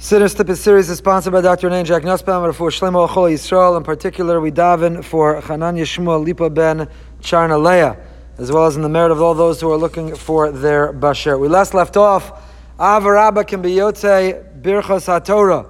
Sinner Slip series is sponsored by Dr. Nain Jack Nussbaum for Shlomo Achol Yisrael. In particular, we daven for Hanan Yeshua Lipa ben Charna Leah, as well as in the merit of all those who are looking for their basher. We last left off, Avarabba can be Yotze Birchas HaTorah,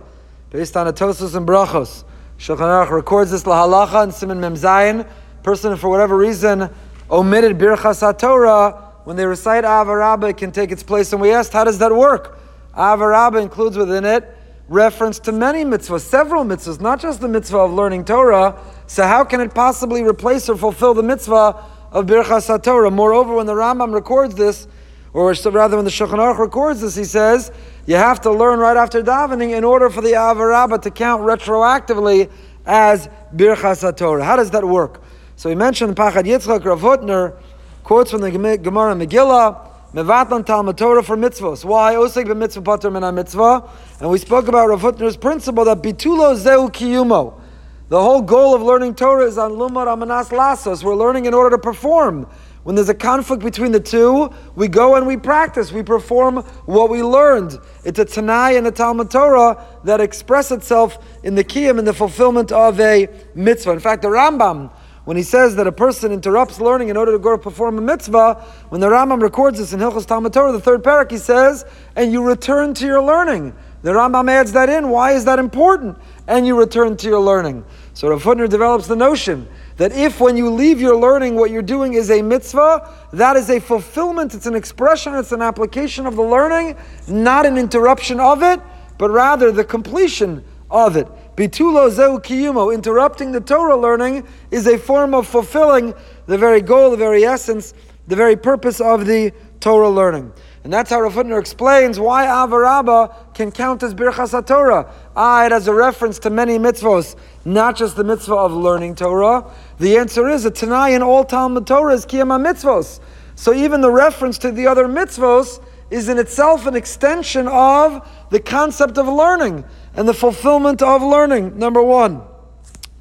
based on Atosos and Brachos. Shulchan Aruch records this lahalacha and Siman Mem. Person, for whatever reason, omitted Birchas HaTorah. When they recite Avarabba, it can take its place. And we asked, how does that work? Avarabba includes within it reference to many mitzvahs, several mitzvahs, not just the mitzvah of learning Torah. So how can it possibly replace or fulfill the mitzvah of Birchas HaTorah? Moreover, when the Rambam records this, or rather when the Shulchan Aruch records this, he says, you have to learn right after davening in order for the Avarabba to count retroactively as Birchas HaTorah. How does that work? So he mentioned Pachad Yitzchak Rav Hutner, quotes from the Gemara Megillah, Mevatlan Talmud Torah for mitzvahs. Why? Osek b'mitzvah pater min mitzvah. And we spoke about Rav Hutner's principle that bitulo zeu kiyumo. The whole goal of learning Torah is on lumar amanas lasos. We're learning in order to perform. When there's a conflict between the two, we go and we practice. We perform what we learned. It's a Tanai and a Talmud Torah that express itself in the kiyum, in the fulfillment of a mitzvah. In fact, the Rambam when he says that a person interrupts learning in order to go to perform a mitzvah, when the Rambam records this in Hilchos Talmud Torah, the third parak, he says, and you return to your learning. The Rambam adds that in. Why is that important? And you return to your learning. So Rav develops the notion that if when you leave your learning, what you're doing is a mitzvah, that is a fulfillment, it's an expression, it's an application of the learning, not an interruption of it, but rather the completion of it. Bitulo zeu kiyumo, interrupting the Torah learning, is a form of fulfilling the very goal, the very essence, the very purpose of the Torah learning. And that's how Rav Hutner explains why Avarabba can count as Birchas HaTorah. Ah, it has a reference to many mitzvahs, not just the mitzvah of learning Torah. The answer is a Tanai in all Talmud Torah is Kiyama mitzvahs. So even the reference to the other mitzvahs is in itself an extension of the concept of learning and the fulfillment of learning. Number one.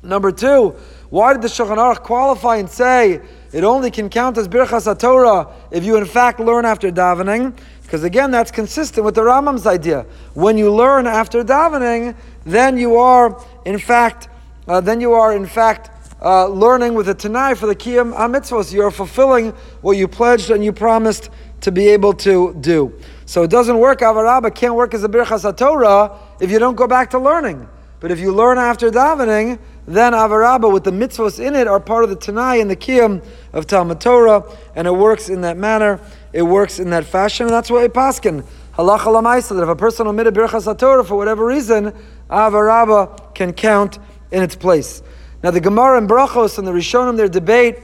Number two, why did the Shulchan Aruch qualify and say it only can count as Birchas HaTorah if you in fact learn after davening? Because again, that's consistent with the Rambam's idea. When you learn after davening, then you are in fact, uh, then you are in fact uh, learning with a Tanai for the Kiyam HaMitzvos. You are fulfilling what you pledged and you promised to be able to do. So it doesn't work, Avarabba can't work as a Birchas HaTorah if you don't go back to learning. But if you learn after davening, then Avarabba with the mitzvahs in it are part of the Tanai and the Kiyam of Talmud Torah, and it works in that manner, it works in that fashion, and that's why Paskin. Halacha lamaisa, that if a person omitted Birchas HaTorah for whatever reason, Avarabba can count in its place. Now the Gemara and Brachos and the Rishonim, their debate,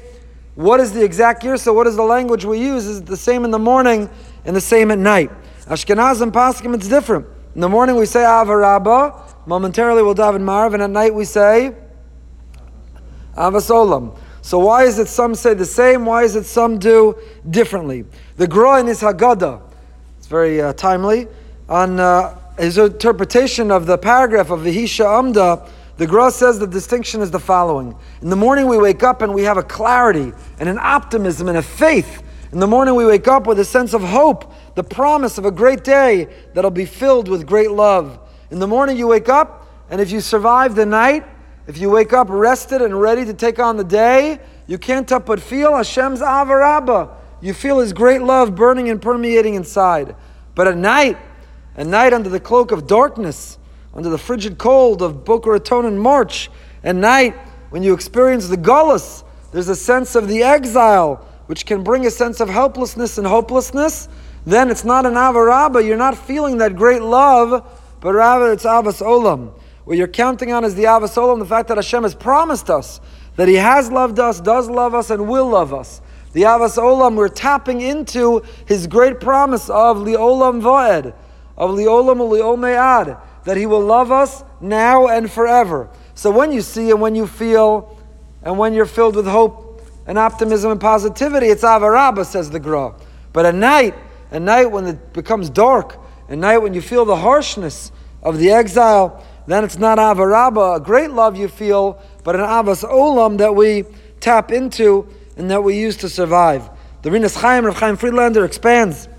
what is the exact year? So what is the language we use? Is it the same in the morning and the same at night. Ashkenazim Paskim, it's different. In the morning we say Avarabba, momentarily we'll daven Maariv, and at night we say Avasolam. So why is it some say the same? Why is it some do differently? The Groin is Haggadah. It's very uh, timely. On uh, his interpretation of the paragraph of Vihisha Amda, the Gra says the distinction is the following. In the morning we wake up and we have a clarity and an optimism and a faith in the morning, we wake up with a sense of hope, the promise of a great day that'll be filled with great love. In the morning, you wake up, and if you survive the night, if you wake up rested and ready to take on the day, you can't help but feel Hashem's avarabba. You feel His great love burning and permeating inside. But at night, at night under the cloak of darkness, under the frigid cold of Boca Raton in March, at night, when you experience the gullus, there's a sense of the exile which can bring a sense of helplessness and hopelessness, then it's not an avarabba, you're not feeling that great love, but rather it's avas olam. What you're counting on is the avas olam, the fact that Hashem has promised us that He has loved us, does love us, and will love us. The avas olam, we're tapping into His great promise of liolam vaed, of liolam liol me'ad, that He will love us now and forever. So when you see and when you feel, and when you're filled with hope and optimism and positivity, it's avaraba, says the Gra. But at night, at night when it becomes dark, at night when you feel the harshness of the exile, then it's not avaraba, a great love you feel, but an avas olam that we tap into and that we use to survive. The Rinus Chaim, Rav Chaim Friedlander expands,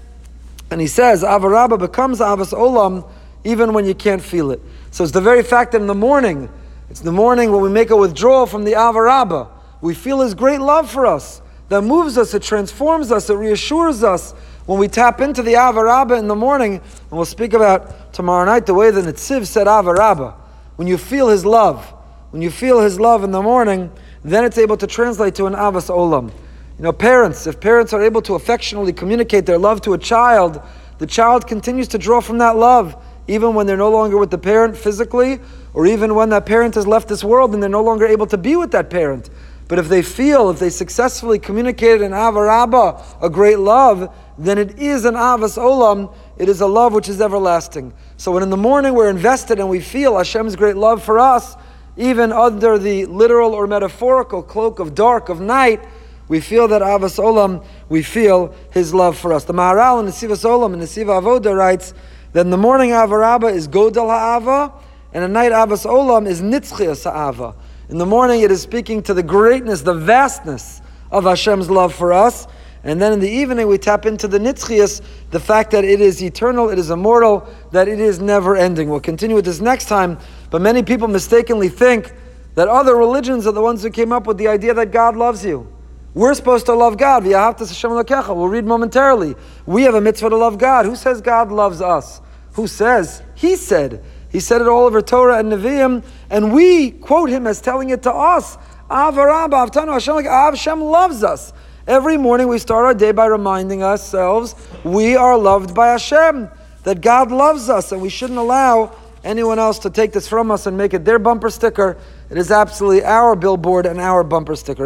and he says, avaraba becomes avas olam even when you can't feel it. So it's the very fact that in the morning, it's the morning when we make a withdrawal from the Avarabba, we feel His great love for us that moves us, it transforms us, it reassures us. When we tap into the Avarabba in the morning, and we'll speak about tomorrow night the way the Netziv said Avarabba. When you feel His love, when you feel His love in the morning, then it's able to translate to an Avas Olam. You know, parents, if parents are able to affectionately communicate their love to a child, the child continues to draw from that love, even when they're no longer with the parent physically, or even when that parent has left this world and they're no longer able to be with that parent. But if they feel, if they successfully communicated an avarabba, a great love, then it is an avas olam. It is a love which is everlasting. So when in the morning we're invested and we feel Hashem's great love for us, even under the literal or metaphorical cloak of dark, of night, we feel that Avas Olam, we feel his love for us. The Maharal in Nesivos Olam and Nesiva Avoda writes that in the morning Avarabba is Godel Ha'ava, and at night Avas Olam is Nitzchias Ha'ava. In the morning it is speaking to the greatness, the vastness of Hashem's love for us. And then in the evening we tap into the Nitzchias, the fact that it is eternal, it is immortal, that it is never ending. We'll continue with this next time, but many people mistakenly think that other religions are the ones who came up with the idea that God loves you. We're supposed to love God. We'll read momentarily. We have a mitzvah to love God. Who says God loves us? Who says? He said. He said it all over Torah and Nevi'im, and we quote him as telling it to us. Hashem loves us. Every morning we start our day by reminding ourselves we are loved by Hashem, that God loves us, and we shouldn't allow anyone else to take this from us and make it their bumper sticker. It is absolutely our billboard and our bumper sticker.